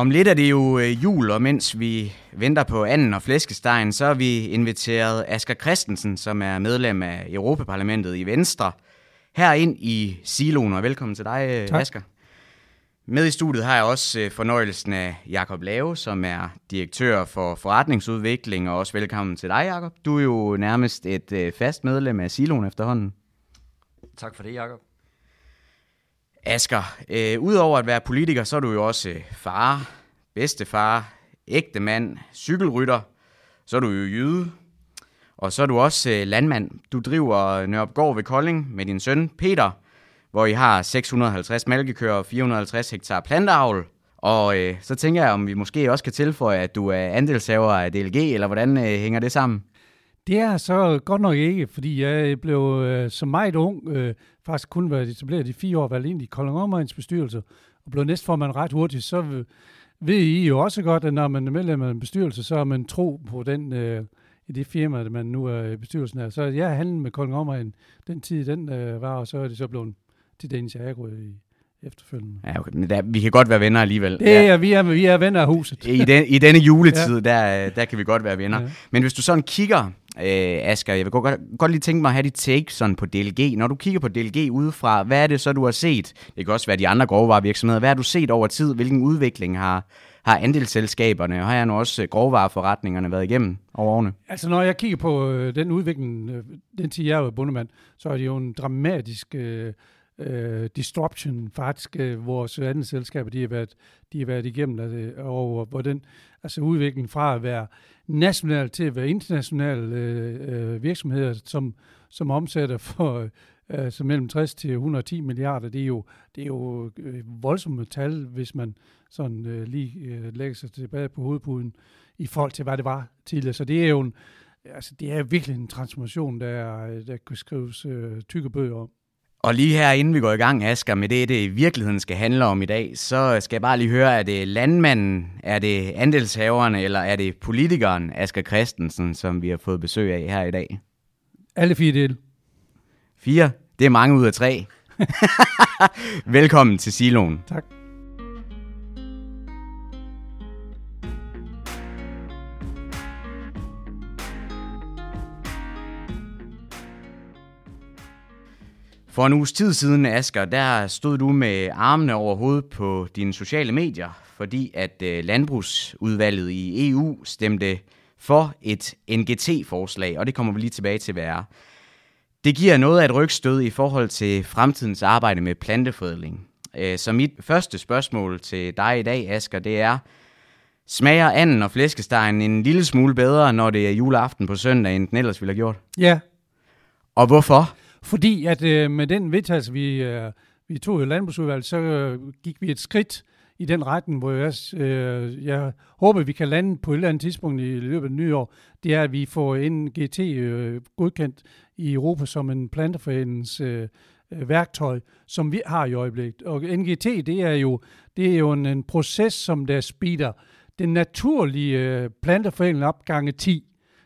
Om lidt er det jo øh, jul, og mens vi venter på anden og flæskestegen, så har vi inviteret Asger Christensen, som er medlem af Europaparlamentet i Venstre, her ind i siloen, og velkommen til dig, øh, tak. Asger. Med i studiet har jeg også øh, fornøjelsen af Jakob Lave, som er direktør for forretningsudvikling, og også velkommen til dig, Jakob. Du er jo nærmest et fast medlem af siloen efterhånden. Tak for det, Jakob. Asger, øh, udover at være politiker, så er du jo også øh, far, bedstefar, ægte mand, cykelrytter, så er du jo jyde, og så er du også øh, landmand. Du driver Nørrepgård ved Kolding med din søn Peter, hvor I har 650 malkekøer og 450 hektar planteavl. Og øh, så tænker jeg, om vi måske også kan tilføje, at du er andelshaver af DLG, eller hvordan øh, hænger det sammen? Det er så godt nok ikke, fordi jeg blev øh, så meget ung, øh, faktisk kun været etableret i fire år, valgt ind i Kolding Omegns bestyrelse, og blev næstformand ret hurtigt, så ved I jo også godt, at når man er medlem af en bestyrelse, så er man tro på den, øh, i det firma, man nu er i bestyrelsen af. Så jeg handlede med Kolding Omegn den tid, den øh, var, og så er det så blevet til Danish Agro i, efterfølgende. Ja, okay. Men der, vi kan godt være venner alligevel. Det er, ja. vi, er, vi er venner af huset. I, den, i denne juletid, ja. der, der kan vi godt være venner. Ja. Men hvis du sådan kigger, øh, Asger, jeg vil godt, godt lige tænke mig at have dit take sådan på DLG. Når du kigger på DLG udefra, hvad er det så, du har set? Det kan også være de andre grovvarevirksomheder. Hvad har du set over tid? Hvilken udvikling har, har andelsselskaberne, og har jeg nu også grovvareforretningerne været igennem over årene? Altså når jeg kigger på øh, den udvikling, øh, den tid jeg er bundemand, så er det jo en dramatisk øh, øh, disruption, faktisk øh, vores andre selskaber, de har været, de har været igennem, altså, og hvordan altså udviklingen fra at være national til at være international øh, øh, virksomheder, som, som omsætter for øh, altså mellem 60 til 110 milliarder, det er jo, det er jo øh, voldsomme tal, hvis man sådan øh, lige øh, lægger sig tilbage på hovedpuden i forhold til, hvad det var tidligere. Så det er jo en, altså, det er virkelig en transformation, der, der kan skrives øh, tykke bøger om. Og lige her, inden vi går i gang, Asger, med det, det i virkeligheden skal handle om i dag, så skal jeg bare lige høre, er det landmanden, er det andelshaverne, eller er det politikeren Asger Christensen, som vi har fået besøg af her i dag? Alle fire dele. Fire? Det er mange ud af tre. Velkommen til Siloen. Tak. For en uges tid siden, Asger, der stod du med armene over hovedet på dine sociale medier, fordi at øh, landbrugsudvalget i EU stemte for et NGT-forslag, og det kommer vi lige tilbage til, hvad er. Det giver noget af et rygstød i forhold til fremtidens arbejde med planteforædling. Øh, så mit første spørgsmål til dig i dag, Asger, det er, smager anden og flæskestegen en lille smule bedre, når det er juleaften på søndag, end den ellers ville have gjort? Ja. Og hvorfor? Fordi at øh, med den vedtagelse, vi, øh, vi tog i landbrugsudvalget, så øh, gik vi et skridt i den retning, hvor jeg, øh, jeg håber, vi kan lande på et eller andet tidspunkt i løbet af nye år, det er, at vi får NGT øh, godkendt i Europa som en planteforenings øh, øh, værktøj, som vi har i øjeblikket. Og NGT, det er jo, det er jo en, en proces, som der speeder den naturlige øh, planteforening op gange 10.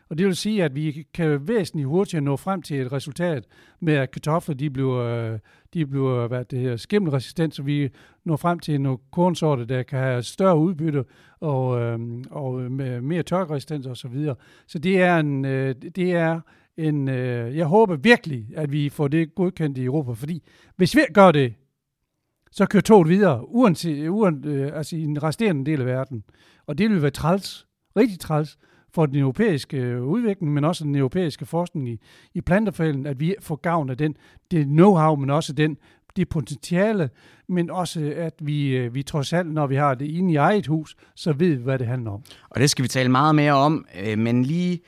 Og det vil sige, at vi kan væsentligt hurtigere nå frem til et resultat med, at kartofler de bliver, de bliver hvad det her, skimmelresistent, så vi når frem til nogle kornsorter, der kan have større udbytte og, øhm, og med mere tørkeresistens osv. Så, videre. så det er en, øh, det er en øh, jeg håber virkelig, at vi får det godkendt i Europa, fordi hvis vi gør det, så kører toget videre, uanset, uanset, øh, altså i den resterende del af verden. Og det vil være træls, rigtig træls, for den europæiske øh, udvikling, men også den europæiske forskning i, i plantefælden, at vi får gavn af den, det know-how, men også den, det potentiale, men også at vi, øh, vi trods alt, når vi har det inde i eget hus, så ved vi, hvad det handler om. Og det skal vi tale meget mere om, øh, men lige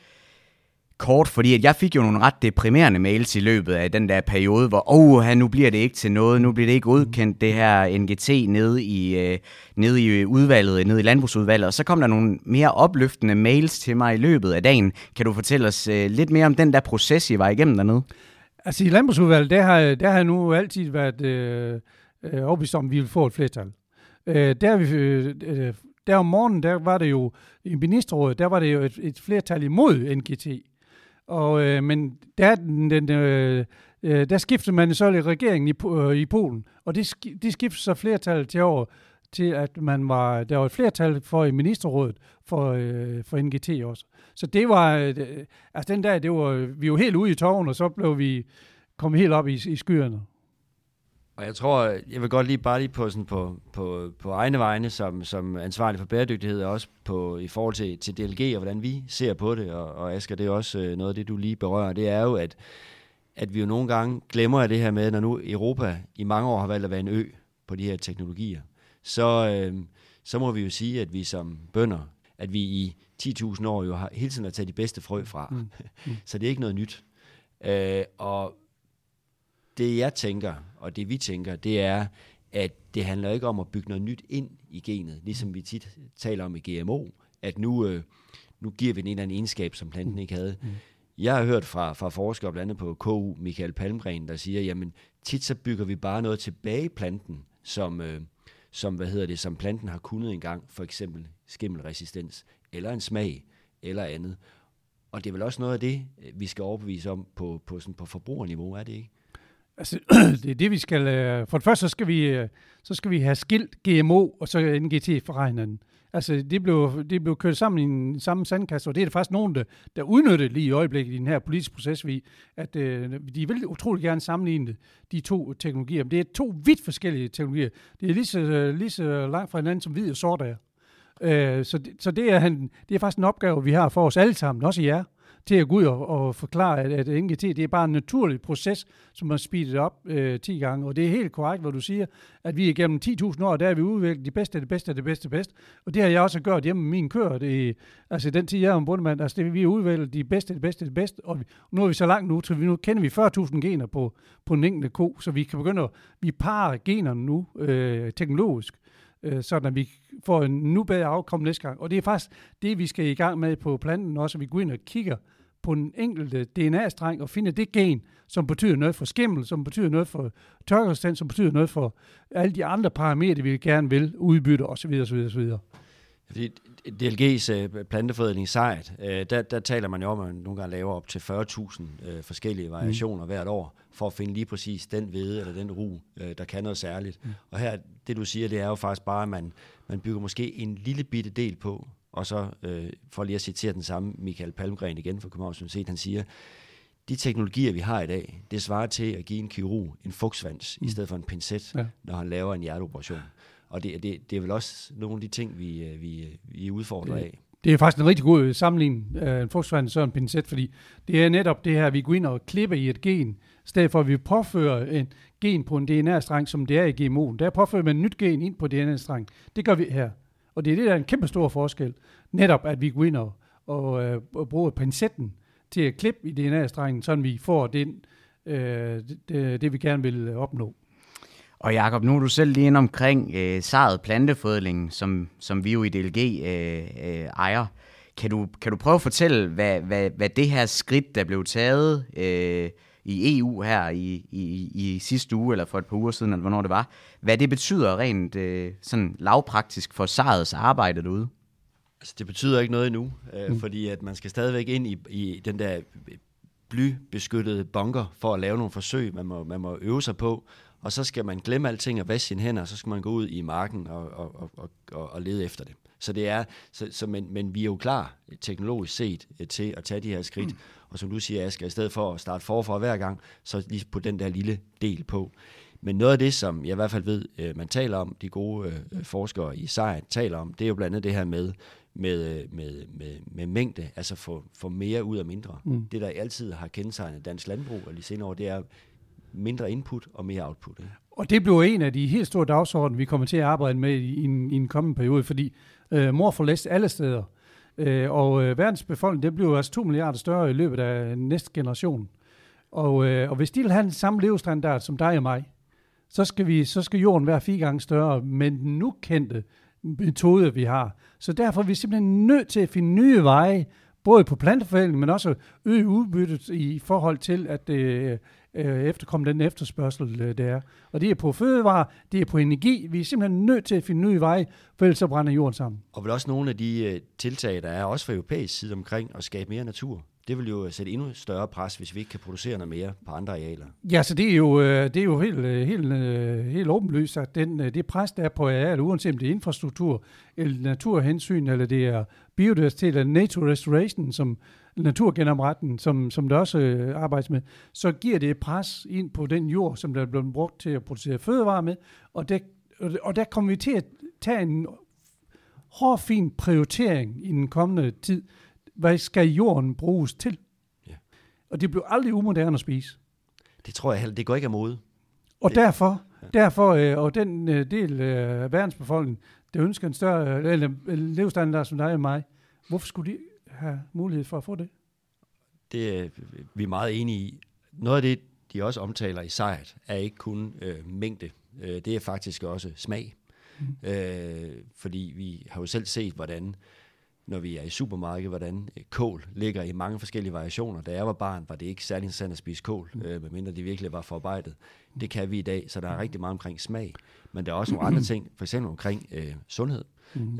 kort, fordi at jeg fik jo nogle ret deprimerende mails i løbet af den der periode, hvor oh, nu bliver det ikke til noget, nu bliver det ikke udkendt, det her NGT nede i, øh, nede i øh, udvalget, nede i landbrugsudvalget, og så kom der nogle mere opløftende mails til mig i løbet af dagen. Kan du fortælle os øh, lidt mere om den der proces, I var igennem dernede? Altså i landbrugsudvalget, der har, der har nu altid været øh, øh, overbevist om, at vi vil få et flertal. Øh, der, vi, øh, øh, der om morgenen, der var det jo i ministerrådet, der var det jo et, et flertal imod NGT. Og, øh, men der, den, den, øh, øh, der skiftede man så i regeringen i, øh, i Polen, og det, det skiftede så flertallet til over til, at man var, der var et flertal for i ministerrådet for, øh, for NGT også. Så det var, øh, altså den dag, det var, vi var helt ude i tårn, og så blev vi kommet helt op i, i skyerne. Og jeg tror, jeg vil godt lige bare lige på, sådan på, på, på egne vegne, som, som ansvarlig for bæredygtighed, og også på, i forhold til, til DLG, og hvordan vi ser på det, og, og Asger, det er også øh, noget af det, du lige berører, det er jo, at, at vi jo nogle gange glemmer af det her med, når nu Europa i mange år har valgt at være en ø på de her teknologier, så, øh, så må vi jo sige, at vi som bønder, at vi i 10.000 år jo har hele tiden har taget de bedste frø fra. Mm. Mm. så det er ikke noget nyt. Øh, og det jeg tænker, og det vi tænker, det er, at det handler ikke om at bygge noget nyt ind i genet, ligesom vi tit taler om i GMO, at nu, øh, nu giver vi den en eller anden egenskab, som planten ikke havde. Mm. Jeg har hørt fra, fra forskere, blandt andet på KU, Michael Palmgren, der siger, jamen tit så bygger vi bare noget tilbage i planten, som, øh, som, hvad hedder det, som planten har kunnet engang, for eksempel skimmelresistens, eller en smag, eller andet. Og det er vel også noget af det, vi skal overbevise om på, på, sådan på forbrugerniveau, er det ikke? Altså, det er det, vi skal... Øh, for det første, så skal vi, øh, så skal vi have skilt GMO og så NGT fra hinanden. Altså, det blev, det blev kørt sammen i en samme sandkasse, og det er der faktisk nogen, der, der udnytter lige i øjeblikket i den her politiske proces, vi, at øh, de vil utrolig gerne sammenligne de to teknologier. Men det er to vidt forskellige teknologier. Det er lige så, lige så langt fra hinanden, som hvid og sort er. Øh, så det, så det, er, det er faktisk en opgave, vi har for os alle sammen, også jer til at gå ud og, og forklare, at, at NGT det er bare en naturlig proces, som har speedet op øh, 10 gange. Og det er helt korrekt, hvad du siger, at vi igennem 10.000 år, der har vi udviklet de bedste, det bedste, det bedste, bedste. Og det har jeg også gjort hjemme med min køer. Det, altså den tid, jeg er om bundemand, altså det, vi har udviklet de bedste, det bedste, det bedste. Og vi, nu er vi så langt nu, så vi nu kender vi 40.000 gener på, på en enkelt ko, så vi kan begynde at, vi parer generne nu øh, teknologisk øh, sådan at vi får en nu bedre afkom næste gang. Og det er faktisk det, vi skal i gang med på planten også, at vi går ind og kigger på den enkelte DNA-streng og finde det gen, som betyder noget for skimmel, som betyder noget for tørkestand, som betyder noget for alle de andre parametre, vi gerne vil udbytte osv. osv., osv. Fordi DLG's øh, planteforædling sejt, øh, der, der taler man jo om, at man nogle gange laver op til 40.000 øh, forskellige variationer mm. hvert år, for at finde lige præcis den hvede eller den ru, der kan noget særligt. Mm. Og her, det du siger, det er jo faktisk bare, at man, man bygger måske en lille bitte del på, og så øh, for lige at citere den samme Michael Palmgren igen fra Københavns Universitet, han siger, de teknologier, vi har i dag, det svarer til at give en kirurg en fugtsvans, mm. i stedet for en pincet, ja. når han laver en hjerteoperation. Og det, det, det er vel også nogle af de ting, vi, øh, vi, vi er udfordret det, af. Det er faktisk en rigtig god sammenligning, uh, en fugtsvans og en pincet, fordi det er netop det her, vi går ind og klipper i et gen, i stedet for at vi påfører en gen på en DNA-streng, som det er i GMO'en. Der påfører man en nyt gen ind på DNA-streng. Det gør vi her. Og det er det, der er en kæmpe stor forskel. Netop, at vi går ind og, og, øh, og bruger pincetten til at klippe i DNA-strengen, så vi får den, øh, det, det, vi gerne vil øh, opnå. Og Jakob, nu er du selv lige inde omkring øh, saret plantefodling, som, som vi jo i DLG øh, øh, ejer. Kan du, kan du prøve at fortælle, hvad, hvad, hvad det her skridt, der blev taget øh, i EU her i, i, i sidste uge, eller for et par uger siden, eller hvornår det var, hvad det betyder rent øh, sådan lavpraktisk for SAREDs arbejde derude? Altså, det betyder ikke noget endnu, øh, mm. fordi at man skal stadigvæk ind i, i den der blybeskyttede bunker for at lave nogle forsøg, man må, man må øve sig på, og så skal man glemme alting og vaske sine hænder, og så skal man gå ud i marken og, og, og, og, og lede efter det. Så det er, så, så, men, men vi er jo klar teknologisk set øh, til at tage de her skridt. Mm. Og som du siger, Asger, i stedet for at starte forfra hver gang, så lige på den der lille del på. Men noget af det, som jeg i hvert fald ved, øh, man taler om, de gode øh, forskere i sejt taler om, det er jo blandt andet det her med, med, med, med, med mængde, altså få, få mere ud af mindre. Mm. Det, der altid har kendetegnet dansk landbrug og de senere år, det er mindre input og mere output. Ikke? Og det bliver en af de helt store dagsordner, vi kommer til at arbejde med i en, i en kommende periode, fordi øh, mor får læst alle steder. Øh, og øh, verdens befolkning, det bliver altså 2 milliarder større i løbet af næste generation. Og, øh, og hvis de vil have den samme levestandard som dig og mig, så skal, vi, så skal jorden være fire gange større med den nu kendte metode, vi har. Så derfor er vi simpelthen nødt til at finde nye veje, både på planteforædling, men også øge udbyttet i forhold til, at, øh, øh, efterkomme den efterspørgsel, øh, der er. Og det er på fødevare, det er på energi. Vi er simpelthen nødt til at finde nye veje, for ellers så brænder jorden sammen. Og vel også nogle af de øh, tiltag, der er også fra europæisk side omkring at skabe mere natur. Det vil jo sætte endnu større pres, hvis vi ikke kan producere noget mere på andre arealer. Ja, så det er jo, øh, det er jo helt, øh, helt, øh, helt åbenlyst, at den, det pres, der er på arealet, uanset om det er infrastruktur, eller naturhensyn, eller det er biodiversitet, eller nature restoration, som naturgenopretten, som, som der også arbejdes med, så giver det et pres ind på den jord, som der er blevet brugt til at producere fødevarer med, og der, og der kommer vi til at tage en hårfin prioritering i den kommende tid, hvad skal jorden bruges til? Ja. Og det bliver aldrig umoderne at spise. Det tror jeg heller, det går ikke af mode. Og det, derfor, ja. derfor øh, og den øh, del af øh, verdensbefolkningen, der ønsker en større øh, eller, levestandard som dig og mig, hvorfor skulle de have mulighed for at få det? Det er vi er meget enige i. Noget af det, de også omtaler i sejt, er ikke kun øh, mængde. Øh, det er faktisk også smag. Mm. Øh, fordi vi har jo selv set, hvordan når vi er i supermarkedet, hvordan øh, kål ligger i mange forskellige variationer. Da jeg var barn, var det ikke særlig interessant at spise kål, mm. øh, medmindre de virkelig var forarbejdet. Det kan vi i dag, så der er rigtig meget omkring smag. Men der er også nogle andre ting, for eksempel omkring øh, sundhed. Mm. Øh,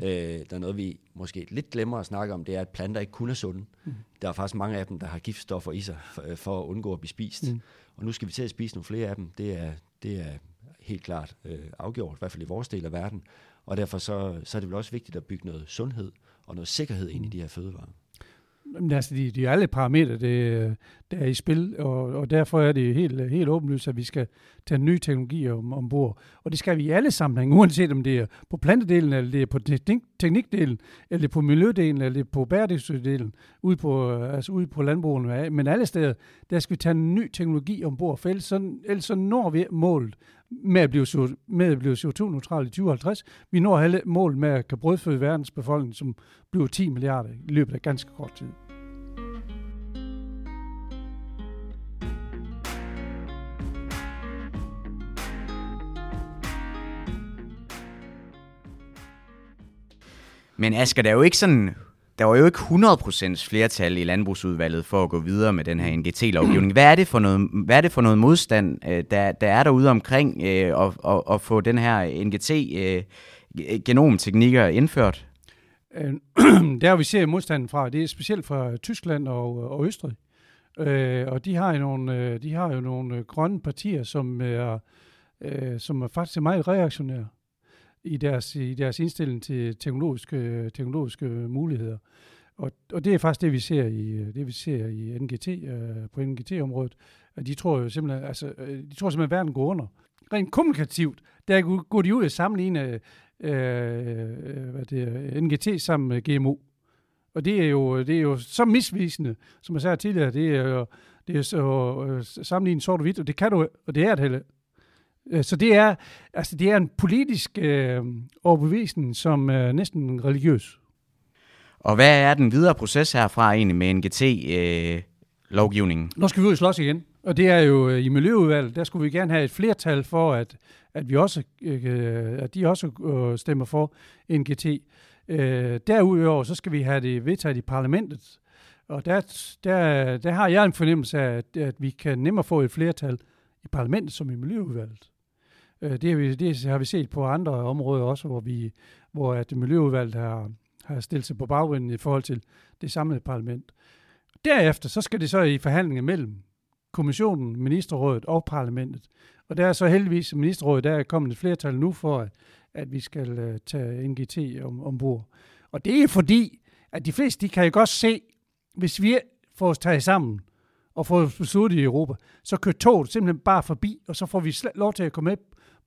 der er noget, vi måske lidt glemmer at snakke om, det er, at planter ikke kun er sunde. Mm. Der er faktisk mange af dem, der har giftstoffer i sig for, øh, for at undgå at blive spist. Mm. Og nu skal vi til at spise nogle flere af dem. Det er, det er helt klart øh, afgjort, i hvert fald i vores del af verden. Og derfor så, så er det vel også vigtigt at bygge noget sundhed og noget sikkerhed ind i de her fødevarer. Men altså, de, de er alle parametre, det, der er i spil, og, og derfor er det helt, helt åbenlyst, at vi skal tage nye teknologier om, ombord. Og det skal vi i alle sammenhænge, uanset om det er på plantedelen, eller det er på teknik, teknikdelen, eller det er på miljødelen, eller det er på bæredygtighedsdelen, ude på, altså ude på landbrugene. Men alle steder, der skal vi tage en ny teknologi ombord, for ellers så, ellers så når vi målet med at blive, med at blive CO2-neutral i 2050. Vi når alle mål med at kan brødføde verdens befolkning, som bliver 10 milliarder i løbet af ganske kort tid. Men Asger, der er jo ikke sådan der var jo ikke 100% flertal i landbrugsudvalget for at gå videre med den her NGT-lovgivning. Hvad er det for noget, hvad er det for noget modstand, øh, der, der er derude omkring øh, at, at, at få den her NGT-genomteknikker øh, indført? Øh, der vi ser modstanden fra, det er specielt fra Tyskland og, og Østrig. Øh, og de har jo nogle, øh, de har jo nogle grønne partier, som er, øh, som er faktisk meget reaktionære i deres, i deres indstilling til teknologiske, teknologiske muligheder. Og, og det er faktisk det, vi ser i, det, vi ser i NGT, øh, på NGT-området. At de tror jo simpelthen, altså, øh, de tror simpelthen, at verden går under. Rent kommunikativt, der går de ud og sammenligner øh, hvad det er, NGT sammen med GMO. Og det er jo, det er jo så misvisende, som jeg sagde tidligere, det er jo det er så uh, sammenlignet sort og hvidt, og det kan du, og det er det heller så det er, altså det er en politisk øh, overbevisning, som er næsten religiøs. Og hvad er den videre proces herfra egentlig med NGT-lovgivningen? Øh, nu skal vi ud og slås igen. Og det er jo øh, i Miljøudvalget, der skulle vi gerne have et flertal for, at, at, vi også, øh, at de også øh, stemmer for NGT. Øh, derudover så skal vi have det vedtaget i parlamentet. Og der, der, der har jeg en fornemmelse af, at, at vi kan nemmere få et flertal i parlamentet som i Miljøudvalget. Øh, det, har vi, det har vi set på andre områder også, hvor, vi, hvor at Miljøudvalget har, har stillet sig på bagvinden i forhold til det samlede parlament. Derefter så skal det så i forhandlinger mellem kommissionen, ministerrådet og parlamentet. Og der er så heldigvis ministerrådet, der er kommet et flertal nu for, at, at vi skal øh, tage NGT om, ombord. Og det er fordi, at de fleste, de kan jo godt se, hvis vi får os taget sammen og får besluttet i Europa, så kører toget simpelthen bare forbi, og så får vi lov til at komme med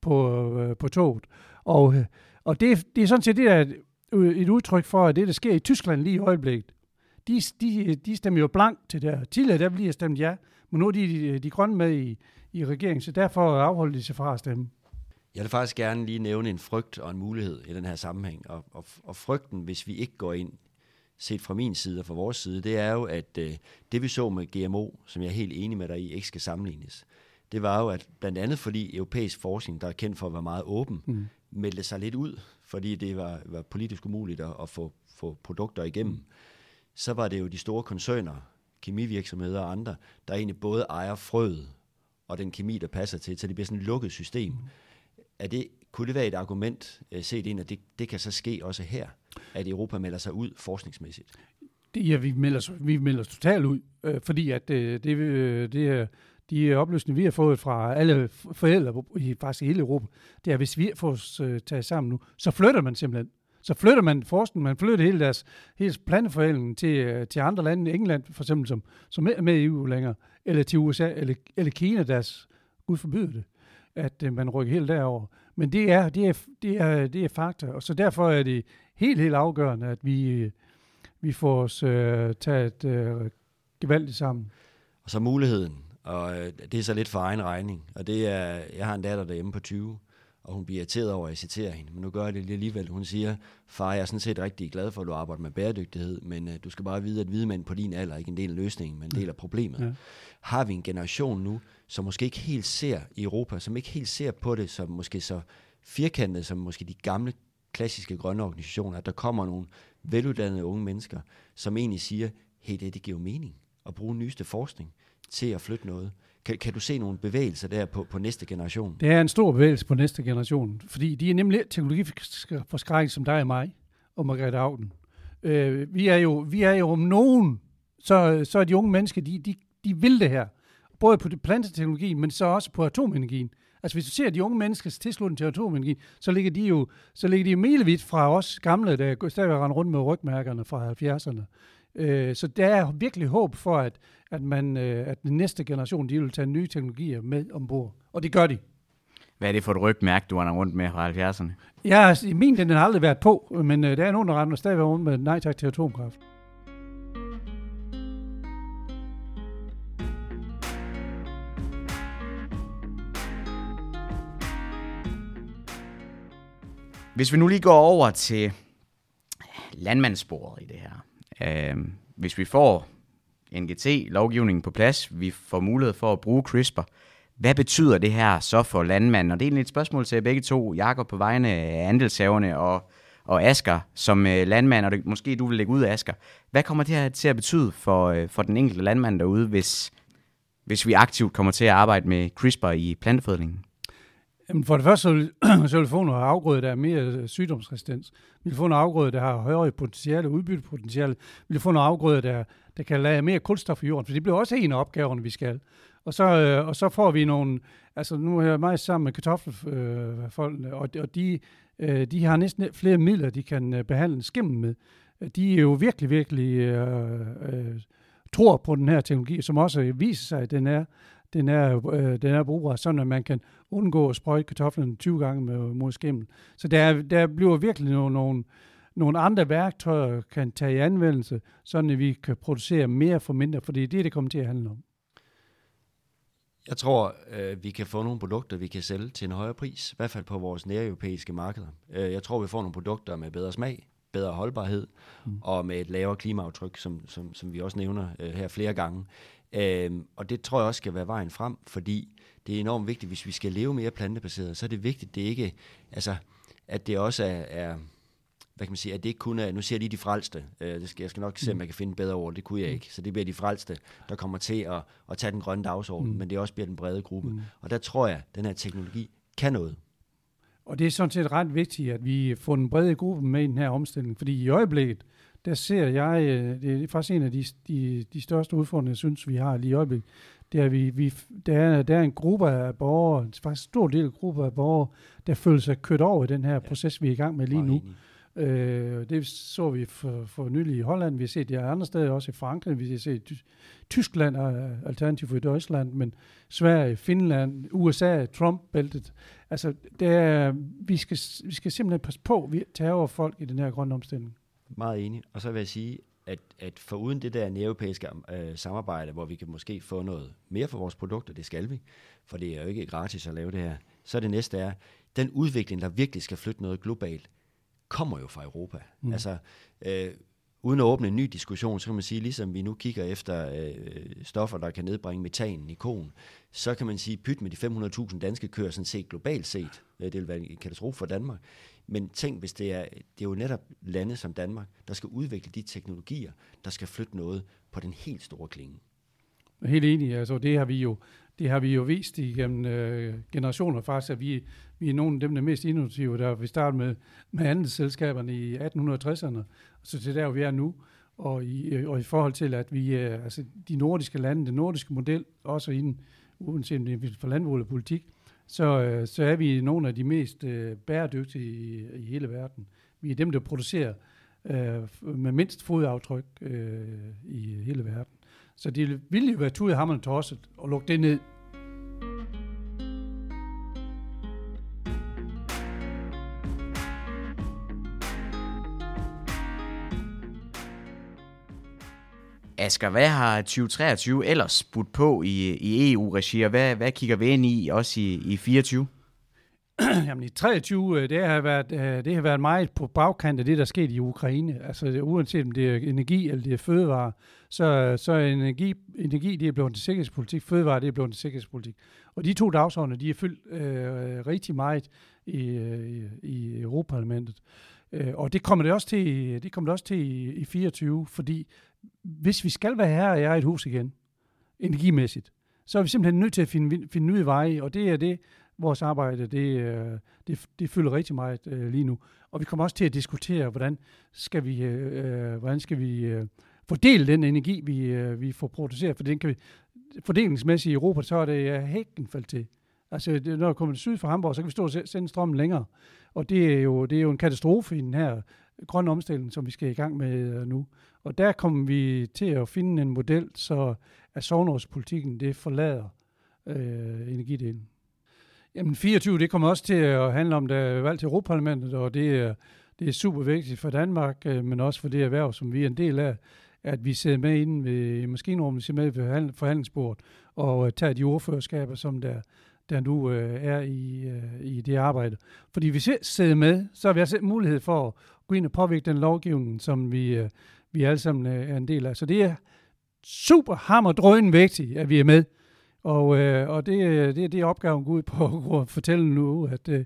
på, øh, på toget. Og, øh, og det, det er sådan set det der, et udtryk for, at det, der sker i Tyskland lige i øjeblikket, de, de, de stemmer jo blank til det Tidligere der bliver stemt ja, men nu er de, de, de grønne med i, i regeringen, så derfor afholder de sig fra at stemme. Jeg vil faktisk gerne lige nævne en frygt og en mulighed i den her sammenhæng. Og, og, og frygten, hvis vi ikke går ind, set fra min side og fra vores side, det er jo, at øh, det vi så med GMO, som jeg er helt enig med dig i, ikke skal sammenlignes det var jo, at blandt andet fordi europæisk forskning, der er kendt for at være meget åben, mm. meldte sig lidt ud, fordi det var, var politisk umuligt at, at få, få produkter igennem. Så var det jo de store koncerner, kemivirksomheder og andre, der egentlig både ejer frøet og den kemi, der passer til, så det bliver sådan et lukket system. Mm. Er det, kunne det være et argument øh, set ind, at det, det kan så ske også her, at Europa melder sig ud forskningsmæssigt? Det, ja, vi melder, vi melder totalt ud, øh, fordi at øh, det, øh, det er de oplysninger, vi har fået fra alle forældre i faktisk hele Europa, det er, at hvis vi får os øh, taget sammen nu, så flytter man simpelthen. Så flytter man forskningen, man flytter hele deres hele planteforædling til, øh, til andre lande, England for eksempel, som, som er med i EU længere, eller til USA, eller, eller Kina, deres, Gud forbyder det, at øh, man rykker helt derover. Men det er, det, er, det, er, det er fakta, og så derfor er det helt, helt afgørende, at vi, øh, vi får os øh, taget øh, gevaldigt sammen. Og så muligheden, og øh, det er så lidt for egen regning, og det er, jeg har en datter derhjemme på 20, og hun bliver irriteret over, at jeg citerer hende. Men nu gør jeg det alligevel. Hun siger, far, jeg er sådan set rigtig glad for, at du arbejder med bæredygtighed, men uh, du skal bare vide, at hvide mænd på din alder er ikke en del af løsningen, men en del af problemet. Ja. Har vi en generation nu, som måske ikke helt ser i Europa, som ikke helt ser på det som måske så firkantet, som måske de gamle klassiske grønne organisationer, at der kommer nogle veluddannede unge mennesker, som egentlig siger, hey, det, det giver jo mening at bruge nyeste forskning til at flytte noget. Kan, kan du se nogle bevægelser der på, på næste generation? Det er en stor bevægelse på næste generation, fordi de er nemlig teknologiforskrækket som dig og mig, og Margrethe Auden. Øh, vi, er jo, vi er jo om nogen, så, så er de unge mennesker, de, de, de vil det her. Både på planteteknologien, men så også på atomenergien. Altså hvis du ser de unge menneskers tilslutning til atomenergi, så ligger de jo, så ligger de milevidt fra os gamle, der stadigvæk render rundt med rygmærkerne fra 70'erne. Øh, så der er virkelig håb for, at, at, man, øh, at den næste generation de vil tage nye teknologier med ombord. Og det gør de. Hvad er det for et rygmærke, du har rundt med fra 70'erne? Ja, altså, i min den har aldrig været på, men øh, der er nogen, der render stadigvæk rundt med nej tak til atomkraft. Hvis vi nu lige går over til landmandssporet i det her. Øh, hvis vi får NGT-lovgivningen på plads, vi får mulighed for at bruge CRISPR, hvad betyder det her så for landmanden? Og det er egentlig et spørgsmål til begge to, Jakob på vegne af andelshaverne og, og Asker som øh, landmand, og det, måske du vil lægge ud, Asker. Hvad kommer det her til at betyde for, øh, for den enkelte landmand derude, hvis, hvis vi aktivt kommer til at arbejde med CRISPR i plantefødningen? Jamen for det første, så vil, så vil få nogle afgrøder, der er mere øh, sygdomsresistens. Vi vil få nogle afgrøder, der har højere potentiale, udbyttepotentiale. Vi vil få nogle afgrøder, der, der kan lade mere kulstof i jorden, for det bliver også en af opgaverne, vi skal. Og så, øh, og så får vi nogle, altså nu er jeg meget sammen med kartoffelfolkene, øh, og, og de, øh, de har næsten flere midler, de kan øh, behandle skimmel med. De er jo virkelig, virkelig øh, øh, tror på den her teknologi, som også viser sig, at den er den er, øh, den er brugbar, sådan at man kan undgå at sprøjte kartoflen 20 gange med, mod skimmel. Så der, der bliver virkelig nogle, nogle, nogle andre værktøjer, kan tage i anvendelse, sådan at vi kan producere mere for mindre, for det er det, det kommer til at handle om. Jeg tror, øh, vi kan få nogle produkter, vi kan sælge til en højere pris, i hvert fald på vores europæiske markeder. Øh, jeg tror, vi får nogle produkter med bedre smag, bedre holdbarhed mm. og med et lavere klimaaftryk, som, som, som vi også nævner øh, her flere gange. Øhm, og det tror jeg også skal være vejen frem, fordi det er enormt vigtigt, hvis vi skal leve mere plantebaseret, så er det vigtigt, det ikke, altså, at det også er, er hvad kan man sige, at det ikke kun er, nu siger jeg lige de frelste, øh, det skal, jeg skal nok se, om jeg kan finde bedre ord, det kunne jeg mm. ikke, så det bliver de frelste, der kommer til at, at tage den grønne dagsorden, mm. men det også bliver den brede gruppe. Mm. Og der tror jeg, at den her teknologi kan noget. Og det er sådan set ret vigtigt, at vi får den brede gruppe med i den her omstilling, fordi i øjeblikket, der ser jeg, øh, det er faktisk en af de, de, de største udfordringer, jeg synes, vi har lige i øjeblikket, det er, at vi, vi, der, er, der er en gruppe af borgere, faktisk en stor del af gruppe af borgere, der føler sig kørt over i den her proces, vi er i gang med lige nu. Øh, det så vi for, for nylig i Holland, vi har set det andre steder, også i Frankrig, vi har set i Tyskland og Alternativ for Deutschland, men Sverige, Finland, USA, Trump-bæltet. Altså, det er, vi, skal, vi skal simpelthen passe på, vi tager over folk i den her grønne omstilling. Meget enig. Og så vil jeg sige, at, at for uden det der europæiske øh, samarbejde, hvor vi kan måske få noget mere for vores produkter, det skal vi, for det er jo ikke gratis at lave det her, så det næste er, den udvikling, der virkelig skal flytte noget globalt, kommer jo fra Europa. Mm. Altså, øh, uden at åbne en ny diskussion, så kan man sige, ligesom vi nu kigger efter øh, stoffer, der kan nedbringe metanen i konen, så kan man sige, pyt med de 500.000 danske køer, sådan set globalt set, øh, det vil være en katastrofe for Danmark. Men tænk, hvis det er, det er jo netop lande som Danmark, der skal udvikle de teknologier, der skal flytte noget på den helt store klinge helt enig. Altså, det har vi jo, det har vi jo vist igennem øh, generationer faktisk, at vi, vi er nogle af dem, der er mest innovative. Der vi startede med, med andelsselskaberne i 1860'erne, så til der, vi er nu. Og i, øh, og i forhold til, at vi, øh, altså de nordiske lande, den nordiske model, også inden, uanset om det er for landbrug eller politik, så, øh, så er vi nogle af de mest øh, bæredygtige i, i hele verden. Vi er dem, der producerer øh, med mindst fodaftryk øh, i hele verden. Så de ville jo være tudet hammerne tosset og lukke det ned. Asger, hvad har 2023 ellers budt på i, i EU-regi, og hvad, hvad kigger vi ind i også i, i 24? Jamen i 23, øh, det har, været, øh, det har været meget på bagkant af det, der skete i Ukraine. Altså uanset om det er energi eller det er fødevare, så, så er energi, energi det er blevet til sikkerhedspolitik, fødevare det er blevet til sikkerhedspolitik. Og de to dagsordner, de er fyldt øh, rigtig meget i, øh, i, i Europaparlamentet. Og det kommer det også til, det kommer det også til i, i 24, fordi hvis vi skal være her i et hus igen, energimæssigt, så er vi simpelthen nødt til at finde, finde nye veje, og det er det, vores arbejde, det, øh, det, det fylder rigtig meget øh, lige nu. Og vi kommer også til at diskutere, hvordan skal vi, øh, hvordan skal vi øh, fordele den energi, vi, øh, vi får produceret, for den kan vi, fordelingsmæssigt i Europa, så er det uh, hækken faldt til. Altså, det, når vi kommer syd fra Hamburg, så kan vi stå og sende strømmen længere. Og det er jo, det er jo en katastrofe i den her grønne omstilling, som vi skal i gang med øh, nu. Og der kommer vi til at finde en model, så at sovnårspolitikken det forlader øh, energidelen. Jamen 24, det kommer også til at handle om, der er valg til Europaparlamentet, og det er, det er super vigtigt for Danmark, øh, men også for det erhverv, som vi er en del af, at vi sidder med inde ved maskinrummet, vi sidder med ved forhandlingsbordet, og øh, tager de ordførerskaber, som der, der nu øh, er i, øh, i det arbejde. Fordi hvis vi sidder med, så har vi også mulighed for at gå ind og påvirke den lovgivning, som vi, øh, vi alle sammen øh, er en del af. Så det er super hammerdrøn vigtigt, at vi er med. Og, øh, og det, øh, det, det er opgaven går ud på at fortælle nu, at, øh,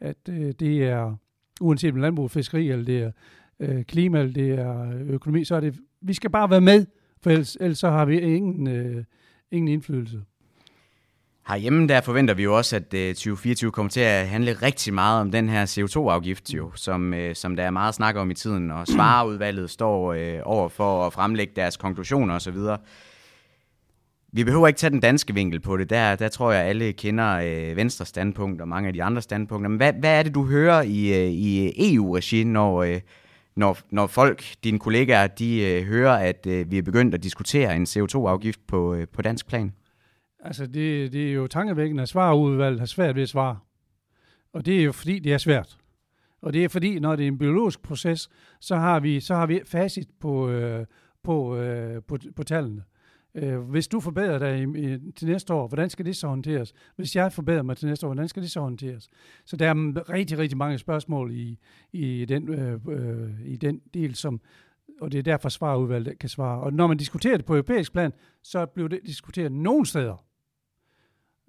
at øh, det er, uanset om landbrug, fiskeri, eller det er øh, klima, eller det er øh, økonomi, så er det, vi skal bare være med, for ellers, ellers så har vi ingen, øh, ingen indflydelse. Herhjemme der forventer vi jo også, at øh, 2024 kommer til at handle rigtig meget om den her CO2-afgift, jo, som, som der er meget snak om i tiden, og svareudvalget står øh, over for at fremlægge deres konklusioner osv. Vi behøver ikke tage den danske vinkel på det. Der, der tror jeg, alle kender øh, Venstre standpunkt og mange af de andre standpunkter. Men hvad, hvad er det, du hører i, øh, i EU-regi, når, øh, når, når folk, dine kollegaer, de øh, hører, at øh, vi er begyndt at diskutere en CO2-afgift på, øh, på dansk plan? Altså, det, det er jo tankevækkende, at svarudvalget har svært ved at svare. Og det er jo fordi, det er svært. Og det er fordi, når det er en biologisk proces, så har vi, så har vi facit på, øh, på, øh, på, på tallene. Øh, hvis du forbedrer dig i, i, til næste år, hvordan skal det så håndteres? Hvis jeg forbedrer mig til næste år, hvordan skal det så håndteres? Så der er rigtig, rigtig mange spørgsmål i, i, den, øh, øh, i den del, som, og det er derfor svarudvalget kan svare. Og når man diskuterer det på europæisk plan, så bliver det diskuteret nogle steder.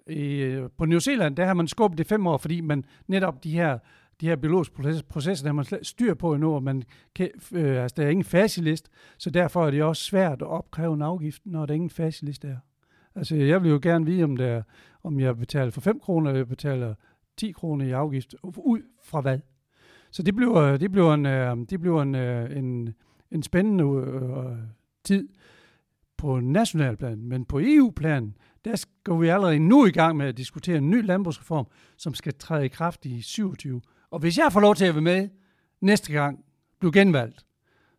I, øh, på New Zealand, der har man skubbet det fem år, fordi man netop de her de her biologiske processer, der man styr på endnu, og man kan, øh, altså, der er ingen facilist, så derfor er det også svært at opkræve en afgift, når der ingen facilist er. Altså, jeg vil jo gerne vide, om, der, om jeg betaler for 5 kroner, eller jeg betaler 10 kroner i afgift, ud fra hvad. Så det bliver, det bliver, en, øh, det bliver en, øh, en, en spændende øh, tid på national plan, men på EU-plan, der går vi allerede nu i gang med at diskutere en ny landbrugsreform, som skal træde i kraft i 27. Og hvis jeg får lov til at være med næste gang, blive genvalgt,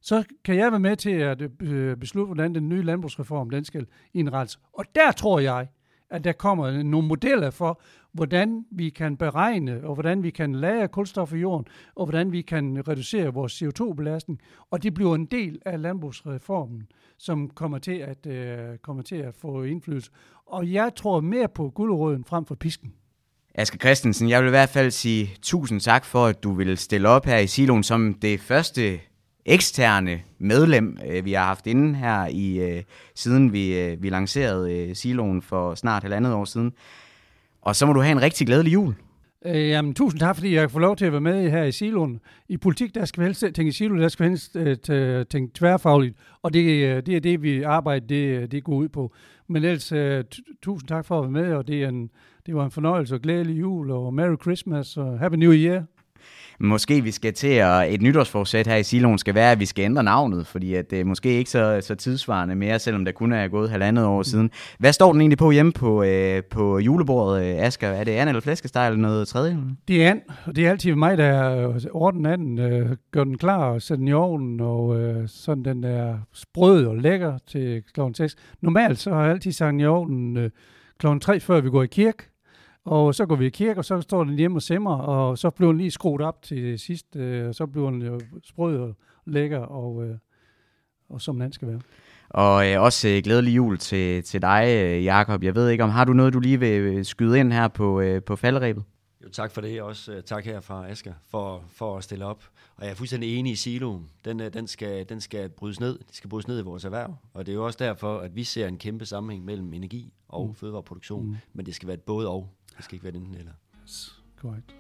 så kan jeg være med til at øh, beslutte, hvordan den nye landbrugsreform den skal indrettes. Og der tror jeg, at der kommer nogle modeller for, hvordan vi kan beregne, og hvordan vi kan lagre kulstof i jorden, og hvordan vi kan reducere vores CO2-belastning. Og det bliver en del af landbrugsreformen, som kommer til at, øh, kommer til at få indflydelse. Og jeg tror mere på guldrøden frem for pisken. Asger Christensen, jeg vil i hvert fald sige tusind tak for, at du vil stille op her i Siloen som det første eksterne medlem, øh, vi har haft inde her i øh, siden vi, øh, vi lancerede Siloen for snart halvandet år siden. Og så må du have en rigtig glædelig jul. Øh, jamen, tusind tak, fordi jeg får lov til at være med her i Siloen. I politik, der skal vi helst tænke i silo, der skal vi helst tænke tværfagligt, og det, det er det, vi arbejder, det, det går ud på. Men ellers, tusind tak for at være med, og det, er en, det var en fornøjelse og glædelig jul, og Merry Christmas, og Happy New Year. Måske vi skal til at, et nytårsforsæt her i Siloen skal være, at vi skal ændre navnet, fordi at det er måske ikke så, så tidsvarende mere, selvom der kun er gået halvandet år siden. Hvad står den egentlig på hjemme på, øh, på julebordet, øh, Asger? Er det an eller flæskesteg eller noget tredje? Det er an, og det er altid mig, der ordner den, øh, gør den klar og sætter den i ovnen, og øh, sådan den er sprød og lækker til kl. 6. Normalt så har jeg altid sagt i ovnen øh, kl. 3, før vi går i kirke, og så går vi i kirke, og så står den hjemme og simmer, og så bliver den lige skruet op til sidst, øh, og så bliver den jo sprød og lækker, og, øh, og som den skal være. Og øh, også øh, glædelig jul til, til dig, øh, Jakob. Jeg ved ikke, om har du noget, du lige vil øh, skyde ind her på, øh, på falderæbet? Jo, tak for det. Også tak her fra Asger for, for at stille op. Og jeg er fuldstændig enig i siloen. Den, den, skal, den skal brydes ned. Det skal brydes ned i vores erhverv. Og det er jo også derfor, at vi ser en kæmpe sammenhæng mellem energi og mm. fødevareproduktion. Mm. Men det skal være et både og. Det skal ikke være den eller. Correct.